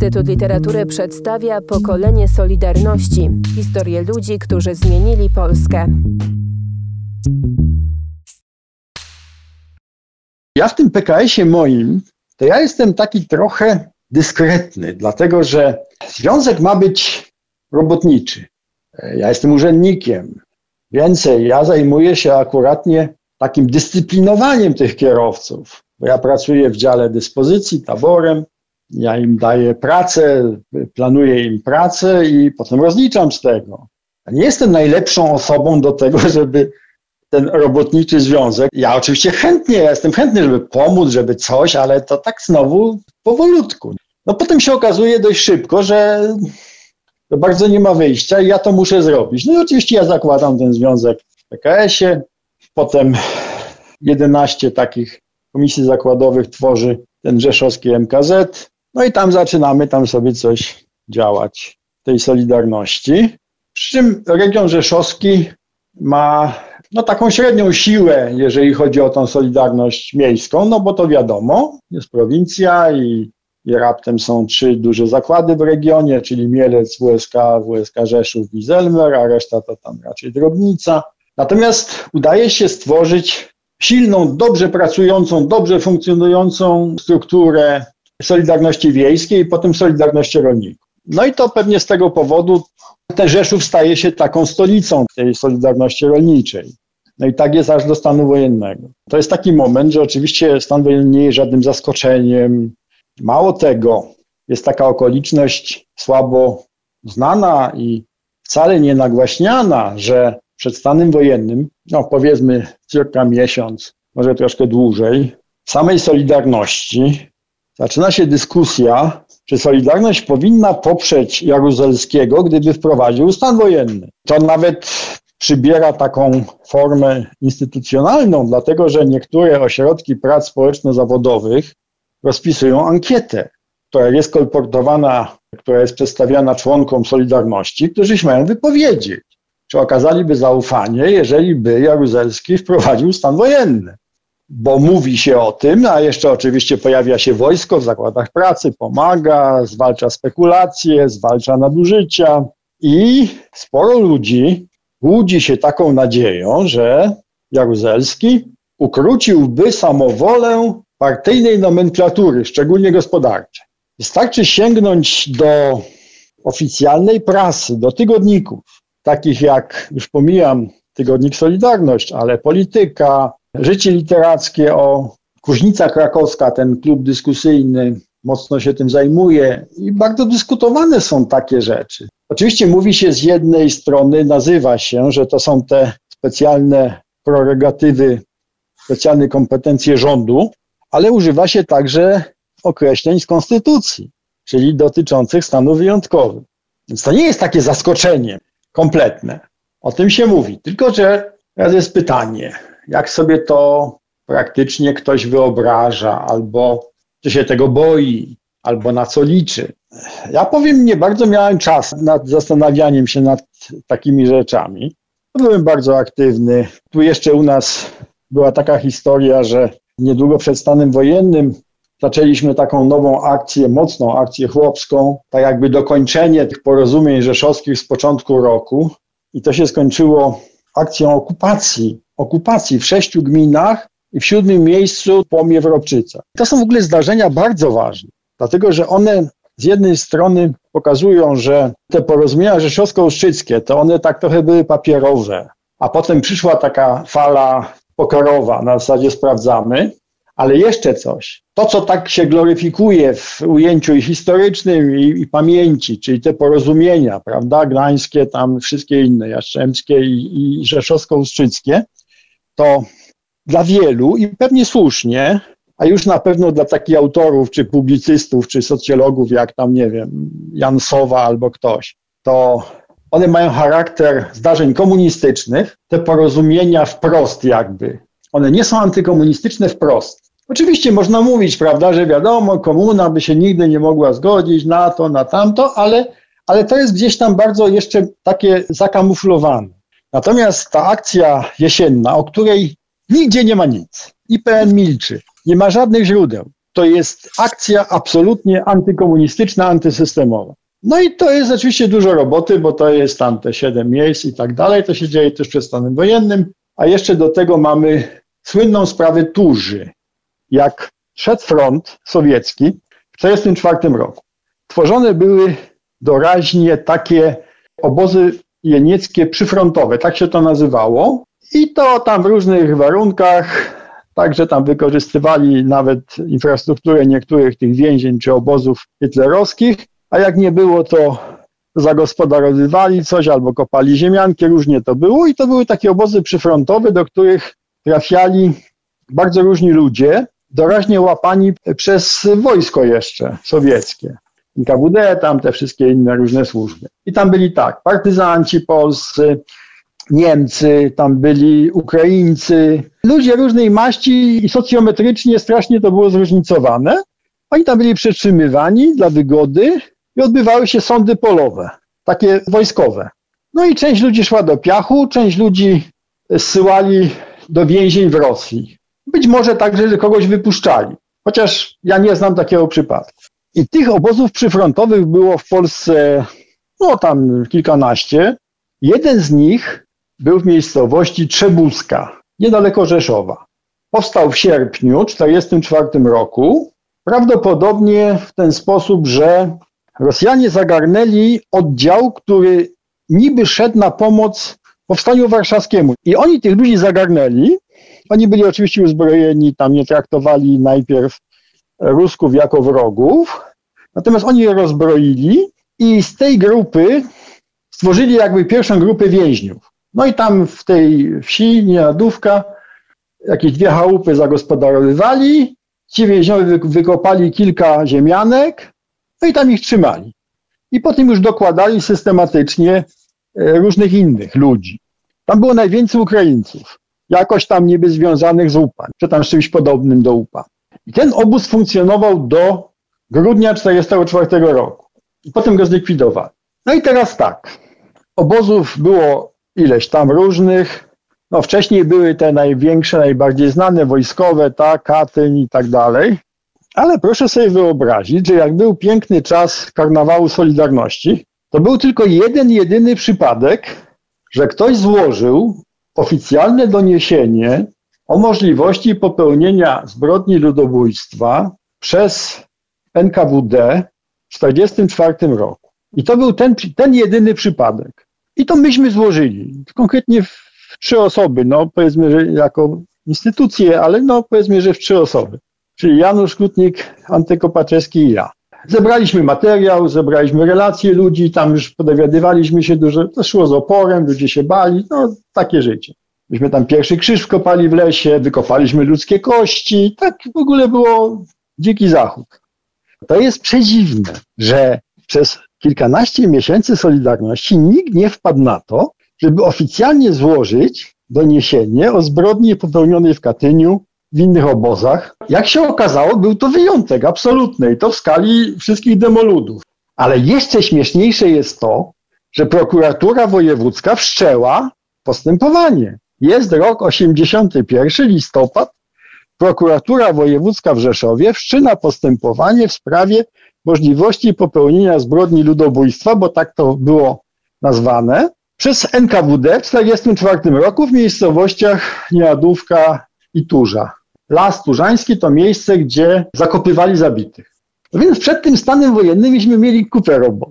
Instytut Literatury przedstawia pokolenie Solidarności historię ludzi, którzy zmienili Polskę. Ja w tym PKS-ie moim, to ja jestem taki trochę dyskretny, dlatego że związek ma być robotniczy. Ja jestem urzędnikiem. Więcej, ja zajmuję się akuratnie takim dyscyplinowaniem tych kierowców, bo ja pracuję w dziale dyspozycji, taborem, ja im daję pracę, planuję im pracę i potem rozliczam z tego. Ja nie jestem najlepszą osobą do tego, żeby ten robotniczy związek. Ja oczywiście chętnie, ja jestem chętny, żeby pomóc, żeby coś, ale to tak znowu powolutku. No potem się okazuje dość szybko, że to bardzo nie ma wyjścia i ja to muszę zrobić. No i oczywiście ja zakładam ten związek w PKS-ie, potem 11 takich komisji zakładowych tworzy ten rzeszowski MKZ, no i tam zaczynamy tam sobie coś działać, tej solidarności. Przy czym region rzeszowski ma no, taką średnią siłę, jeżeli chodzi o tą solidarność miejską, no bo to wiadomo, jest prowincja i, i raptem są trzy duże zakłady w regionie, czyli Mielec, WSK, WSK Rzeszów i Zelmer, a reszta to tam raczej drobnica. Natomiast udaje się stworzyć silną, dobrze pracującą, dobrze funkcjonującą strukturę Solidarności Wiejskiej i potem Solidarności Rolników. No i to pewnie z tego powodu ten Rzeszów staje się taką stolicą tej Solidarności Rolniczej. No i tak jest aż do stanu wojennego. To jest taki moment, że oczywiście stan wojenny nie jest żadnym zaskoczeniem. Mało tego, jest taka okoliczność słabo znana i wcale nie nagłaśniana, że przed stanem wojennym, no powiedzmy cirka miesiąc, może troszkę dłużej, samej Solidarności zaczyna się dyskusja, czy Solidarność powinna poprzeć Jaruzelskiego, gdyby wprowadził stan wojenny. To nawet przybiera taką formę instytucjonalną, dlatego że niektóre ośrodki prac społeczno-zawodowych rozpisują ankietę, która jest kolportowana, która jest przedstawiana członkom Solidarności, którzy mają wypowiedzieć, czy okazaliby zaufanie, jeżeli by Jaruzelski wprowadził stan wojenny bo mówi się o tym, a jeszcze oczywiście pojawia się wojsko w zakładach pracy, pomaga, zwalcza spekulacje, zwalcza nadużycia i sporo ludzi budzi się taką nadzieją, że Jaruzelski ukróciłby samowolę partyjnej nomenklatury, szczególnie gospodarczej. Wystarczy sięgnąć do oficjalnej prasy, do tygodników, takich jak, już pomijam tygodnik Solidarność, ale Polityka, Życie literackie o Kuźnica Krakowska, ten klub dyskusyjny, mocno się tym zajmuje i bardzo dyskutowane są takie rzeczy. Oczywiście mówi się z jednej strony, nazywa się, że to są te specjalne prerogatywy, specjalne kompetencje rządu, ale używa się także określeń z konstytucji, czyli dotyczących stanów wyjątkowych. Więc to nie jest takie zaskoczenie kompletne. O tym się mówi. Tylko, że teraz jest pytanie, jak sobie to praktycznie ktoś wyobraża, albo czy się tego boi, albo na co liczy. Ja powiem, nie bardzo miałem czas nad zastanawianiem się nad takimi rzeczami. Byłem bardzo aktywny. Tu jeszcze u nas była taka historia, że niedługo przed stanem wojennym zaczęliśmy taką nową akcję, mocną akcję chłopską, tak jakby dokończenie tych porozumień rzeszowskich z początku roku. I to się skończyło akcją okupacji okupacji w sześciu gminach i w siódmym miejscu Płomie w. To są w ogóle zdarzenia bardzo ważne, dlatego że one z jednej strony pokazują, że te porozumienia rzeszowsko-ustrzyckie, to one tak trochę były papierowe, a potem przyszła taka fala pokerowa, na zasadzie sprawdzamy, ale jeszcze coś. To, co tak się gloryfikuje w ujęciu i historycznym, i, i pamięci, czyli te porozumienia, prawda, gdańskie, tam wszystkie inne, jastrzębskie i, i rzeszowsko-ustrzyckie, to dla wielu i pewnie słusznie, a już na pewno dla takich autorów, czy publicystów, czy socjologów, jak tam, nie wiem, Jan Sowa albo ktoś, to one mają charakter zdarzeń komunistycznych, te porozumienia wprost jakby. One nie są antykomunistyczne wprost. Oczywiście można mówić, prawda, że wiadomo, komuna by się nigdy nie mogła zgodzić na to, na tamto, ale, ale to jest gdzieś tam bardzo jeszcze takie zakamuflowane. Natomiast ta akcja jesienna, o której nigdzie nie ma nic, IPN milczy, nie ma żadnych źródeł, to jest akcja absolutnie antykomunistyczna, antysystemowa. No i to jest oczywiście dużo roboty, bo to jest tam te siedem miejsc i tak dalej. To się dzieje też przed stanem wojennym, a jeszcze do tego mamy słynną sprawę Turzy. Jak szedł front sowiecki w 1944 roku, tworzone były doraźnie takie obozy jenieckie przyfrontowe, tak się to nazywało. I to tam w różnych warunkach, także tam wykorzystywali nawet infrastrukturę niektórych tych więzień czy obozów hitlerowskich, a jak nie było, to zagospodarowywali coś albo kopali ziemianki, różnie to było. I to były takie obozy przyfrontowe, do których trafiali bardzo różni ludzie, doraźnie łapani przez wojsko jeszcze sowieckie. NKWD, tam te wszystkie inne różne służby. I tam byli tak, partyzanci polscy, Niemcy, tam byli Ukraińcy, ludzie różnej maści i socjometrycznie strasznie to było zróżnicowane. Oni tam byli przetrzymywani dla wygody i odbywały się sądy polowe, takie wojskowe. No i część ludzi szła do piachu, część ludzi zsyłali do więzień w Rosji. Być może także że kogoś wypuszczali, chociaż ja nie znam takiego przypadku. I tych obozów przyfrontowych było w Polsce, no tam kilkanaście. Jeden z nich był w miejscowości Trzebuska, niedaleko Rzeszowa. Powstał w sierpniu 1944 roku, prawdopodobnie w ten sposób, że Rosjanie zagarnęli oddział, który niby szedł na pomoc powstaniu warszawskiemu. I oni tych ludzi zagarnęli. Oni byli oczywiście uzbrojeni, tam nie traktowali najpierw Rusków jako wrogów, natomiast oni je rozbroili i z tej grupy stworzyli jakby pierwszą grupę więźniów. No i tam w tej wsi, Niejadówka, jakieś dwie chałupy zagospodarowywali, ci więźniowie wykopali kilka ziemianek, no i tam ich trzymali. I potem już dokładali systematycznie e, różnych innych ludzi. Tam było najwięcej Ukraińców, jakoś tam niby związanych z UPA, czy tam z czymś podobnym do UPA. I ten obóz funkcjonował do grudnia 1944 roku. I potem go zlikwidowali. No i teraz tak. Obozów było ileś tam różnych. No wcześniej były te największe, najbardziej znane, wojskowe, tak, Katyń i tak dalej. Ale proszę sobie wyobrazić, że jak był piękny czas karnawału Solidarności, to był tylko jeden, jedyny przypadek, że ktoś złożył oficjalne doniesienie o możliwości popełnienia zbrodni ludobójstwa przez NKWD w 1944 roku. I to był ten, ten jedyny przypadek. I to myśmy złożyli. Konkretnie w trzy osoby, no powiedzmy, że jako instytucje, ale no powiedzmy, że w trzy osoby. Czyli Janusz Kutnik, Antykopaczewski i ja. Zebraliśmy materiał, zebraliśmy relacje ludzi, tam już podowiadywaliśmy się dużo, to szło z oporem, ludzie się bali, no takie życie. Myśmy tam pierwszy krzyż wkopali w lesie, wykopaliśmy ludzkie kości, tak w ogóle było dziki zachód. To jest przedziwne, że przez kilkanaście miesięcy Solidarności nikt nie wpadł na to, żeby oficjalnie złożyć doniesienie o zbrodni popełnionej w Katyniu, w innych obozach. Jak się okazało, był to wyjątek absolutny i to w skali wszystkich demoludów. Ale jeszcze śmieszniejsze jest to, że prokuratura wojewódzka wszczęła postępowanie. Jest rok 81, listopad. Prokuratura wojewódzka w Rzeszowie wszczyna postępowanie w sprawie możliwości popełnienia zbrodni ludobójstwa, bo tak to było nazwane, przez NKWD w 1944 roku w miejscowościach Nieadówka i Turza. Las Turzański to miejsce, gdzie zakopywali zabitych. No więc przed tym stanem wojennym myśmy mieli kupę robot.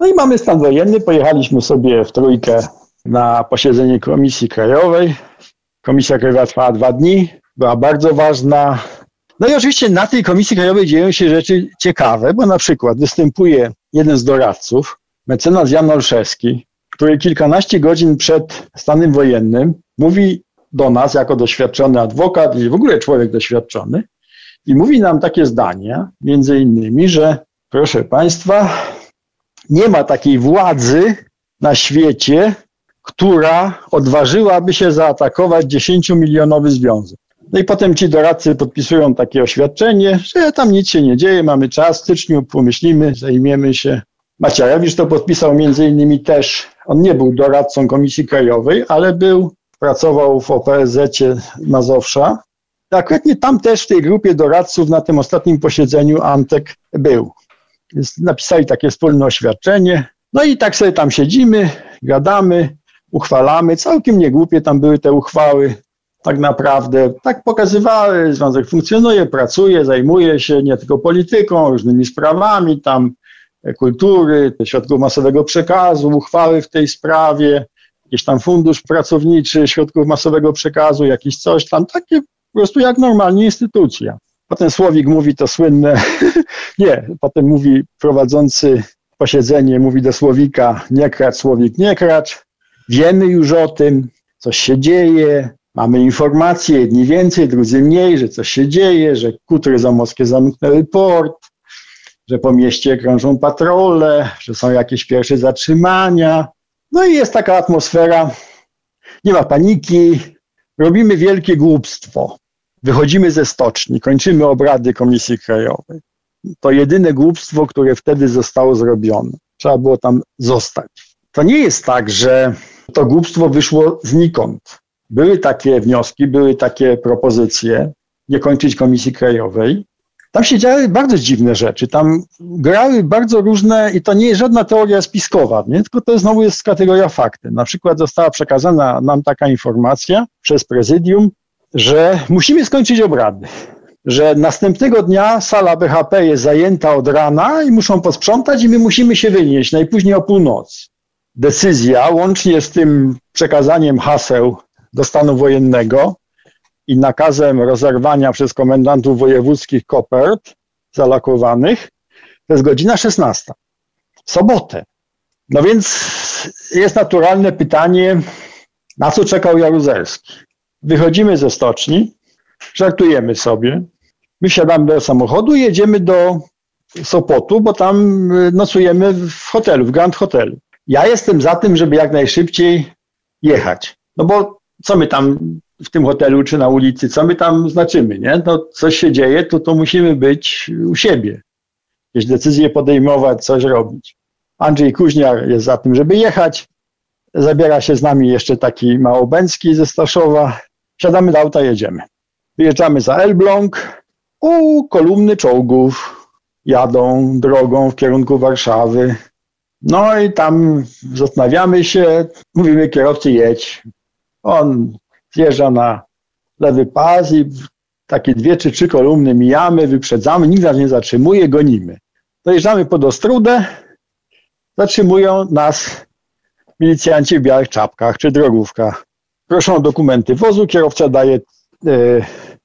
No i mamy stan wojenny, pojechaliśmy sobie w trójkę na posiedzenie Komisji Krajowej. Komisja Krajowa trwała dwa dni, była bardzo ważna. No i oczywiście na tej Komisji Krajowej dzieją się rzeczy ciekawe, bo na przykład występuje jeden z doradców, mecenas Jan Olszewski, który kilkanaście godzin przed stanem wojennym mówi do nas jako doświadczony adwokat i w ogóle człowiek doświadczony i mówi nam takie zdania, między innymi, że proszę Państwa, nie ma takiej władzy na świecie, która odważyłaby się zaatakować 10-milionowy związek. No i potem ci doradcy podpisują takie oświadczenie, że tam nic się nie dzieje, mamy czas, w styczniu pomyślimy, zajmiemy się. Macierewicz to podpisał między innymi też, on nie był doradcą Komisji Krajowej, ale był pracował w OPSZ Mazowsza. Akuratnie tam też w tej grupie doradców na tym ostatnim posiedzeniu Antek był. Napisali takie wspólne oświadczenie. No i tak sobie tam siedzimy, gadamy, uchwalamy. Całkiem niegłupie tam były te uchwały. Tak naprawdę tak pokazywały, związek funkcjonuje, pracuje, zajmuje się nie tylko polityką, różnymi sprawami tam kultury, środków masowego przekazu, uchwały w tej sprawie, jakiś tam fundusz pracowniczy środków masowego przekazu, jakiś coś tam, takie po prostu jak normalnie instytucja. Potem Słowik mówi to słynne, nie, potem mówi prowadzący posiedzenie, mówi do Słowika, nie kracz, Słowik, nie kracz. Wiemy już o tym, coś się dzieje, mamy informacje, jedni więcej, drudzy mniej, że coś się dzieje, że kutry zamoskie zamknęły port, że po mieście krążą patrole, że są jakieś pierwsze zatrzymania. No i jest taka atmosfera, nie ma paniki, robimy wielkie głupstwo. Wychodzimy ze stoczni, kończymy obrady Komisji Krajowej. To jedyne głupstwo, które wtedy zostało zrobione. Trzeba było tam zostać. To nie jest tak, że to głupstwo wyszło znikąd. Były takie wnioski, były takie propozycje, nie kończyć Komisji Krajowej. Tam się działy bardzo dziwne rzeczy. Tam grały bardzo różne, i to nie jest żadna teoria spiskowa, nie? tylko to znowu jest kategoria fakty. Na przykład została przekazana nam taka informacja przez prezydium, że musimy skończyć obrady. Że następnego dnia sala BHP jest zajęta od rana i muszą posprzątać, i my musimy się wynieść najpóźniej o północy. Decyzja, łącznie z tym przekazaniem haseł do stanu wojennego, i nakazem rozerwania przez komendantów wojewódzkich kopert zalakowanych, to jest godzina 16. Sobotę. No więc jest naturalne pytanie, na co czekał Jaruzelski? Wychodzimy ze stoczni, żartujemy sobie, my siadamy do samochodu i jedziemy do Sopotu, bo tam nocujemy w hotelu, w Grand Hotelu. Ja jestem za tym, żeby jak najszybciej jechać. No bo co my tam w tym hotelu czy na ulicy, co my tam znaczymy, nie? No coś się dzieje, to to musimy być u siebie. Jakieś decyzje podejmować, coś robić. Andrzej Kuźniar jest za tym, żeby jechać. Zabiera się z nami jeszcze taki Małobęcki ze Staszowa. Siadamy do auta, jedziemy. Wyjeżdżamy za Elbląg. U kolumny czołgów jadą drogą w kierunku Warszawy. No i tam zastanawiamy się, mówimy kierowcy jedź. On zjeżdża na lewy pas i takie dwie czy trzy kolumny mijamy, wyprzedzamy, nikt nas nie zatrzymuje, gonimy. Dojeżdżamy pod Ostrudę, zatrzymują nas milicjanci w białych czapkach czy drogówkach. Proszą o dokumenty wozu, kierowca daje e,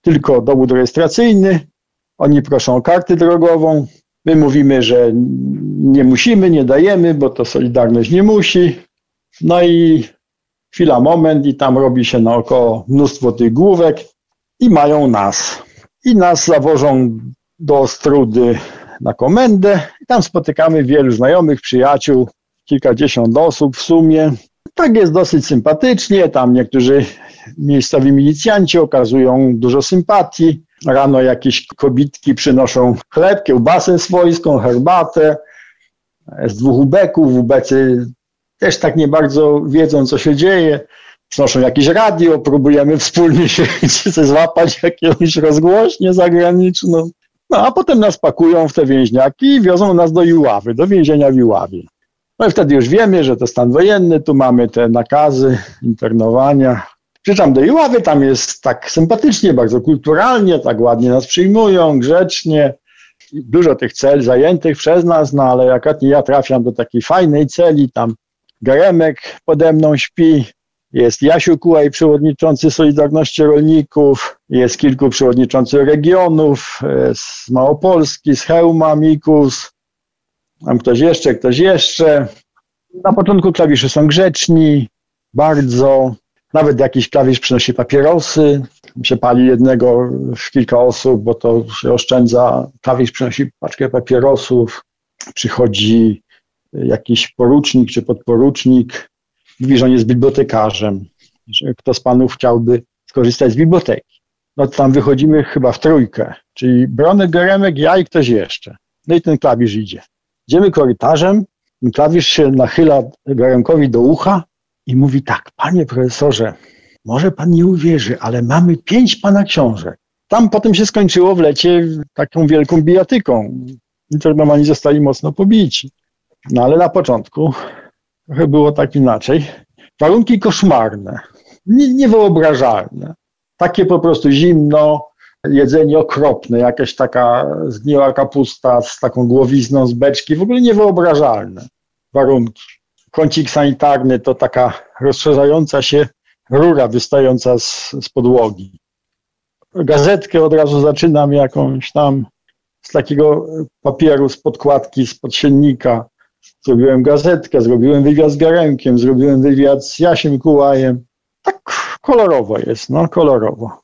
tylko dowód rejestracyjny, oni proszą o kartę drogową, my mówimy, że nie musimy, nie dajemy, bo to Solidarność nie musi. No i chwila, moment i tam robi się naokoło mnóstwo tych główek i mają nas. I nas zawożą do Ostrudy na komendę i tam spotykamy wielu znajomych, przyjaciół, kilkadziesiąt osób w sumie. Tak jest dosyć sympatycznie, tam niektórzy miejscowi milicjanci okazują dużo sympatii. Rano jakieś kobitki przynoszą chleb, kiełbasę swojską, herbatę. Z dwóch ubeków, ubecy też tak nie bardzo wiedzą, co się dzieje. Przynoszą jakieś radio, próbujemy wspólnie się złapać jakąś rozgłośnię zagraniczną. No a potem nas pakują w te więźniaki i wiozą nas do Iławy, do więzienia w Iławie. No i wtedy już wiemy, że to stan wojenny, tu mamy te nakazy internowania. Przyjeżdżam do Iławy, tam jest tak sympatycznie, bardzo kulturalnie, tak ładnie nas przyjmują, grzecznie. Dużo tych cel zajętych przez nas, no ale jak ja trafiam do takiej fajnej celi, tam Geremek pode mną śpi, jest Jasiu Kułaj, przewodniczący Solidarności Rolników, jest kilku przewodniczących regionów, z Małopolski, z Hełma, Mikus, tam ktoś jeszcze, ktoś jeszcze. Na początku klawisze są grzeczni, bardzo. Nawet jakiś klawisz przynosi papierosy, się pali jednego w kilka osób, bo to się oszczędza. Klawisz przynosi paczkę papierosów, przychodzi jakiś porucznik czy podporucznik mówi, że on jest bibliotekarzem, że kto z panów chciałby skorzystać z biblioteki. No tam wychodzimy chyba w trójkę, czyli Bronek, Geremek, ja i ktoś jeszcze. No i ten klawisz idzie. Idziemy korytarzem, klawisz się nachyla Geremkowi do ucha i mówi tak, panie profesorze, może pan nie uwierzy, ale mamy pięć pana książek. tam potem się skończyło w lecie taką wielką bijatyką. Internomani zostali mocno pobici. No ale na początku trochę było tak inaczej. Warunki koszmarne, nie, niewyobrażalne. Takie po prostu zimno, jedzenie okropne, jakaś taka zgniła kapusta z taką głowizną z beczki, w ogóle niewyobrażalne warunki. Kącik sanitarny to taka rozszerzająca się rura wystająca z, z podłogi. Gazetkę od razu zaczynam jakąś tam z takiego papieru, z podkładki, z podsiennika. Zrobiłem gazetkę, zrobiłem wywiad z Garemkiem, zrobiłem wywiad z Jasiem Kułajem. Tak kolorowo jest, no kolorowo.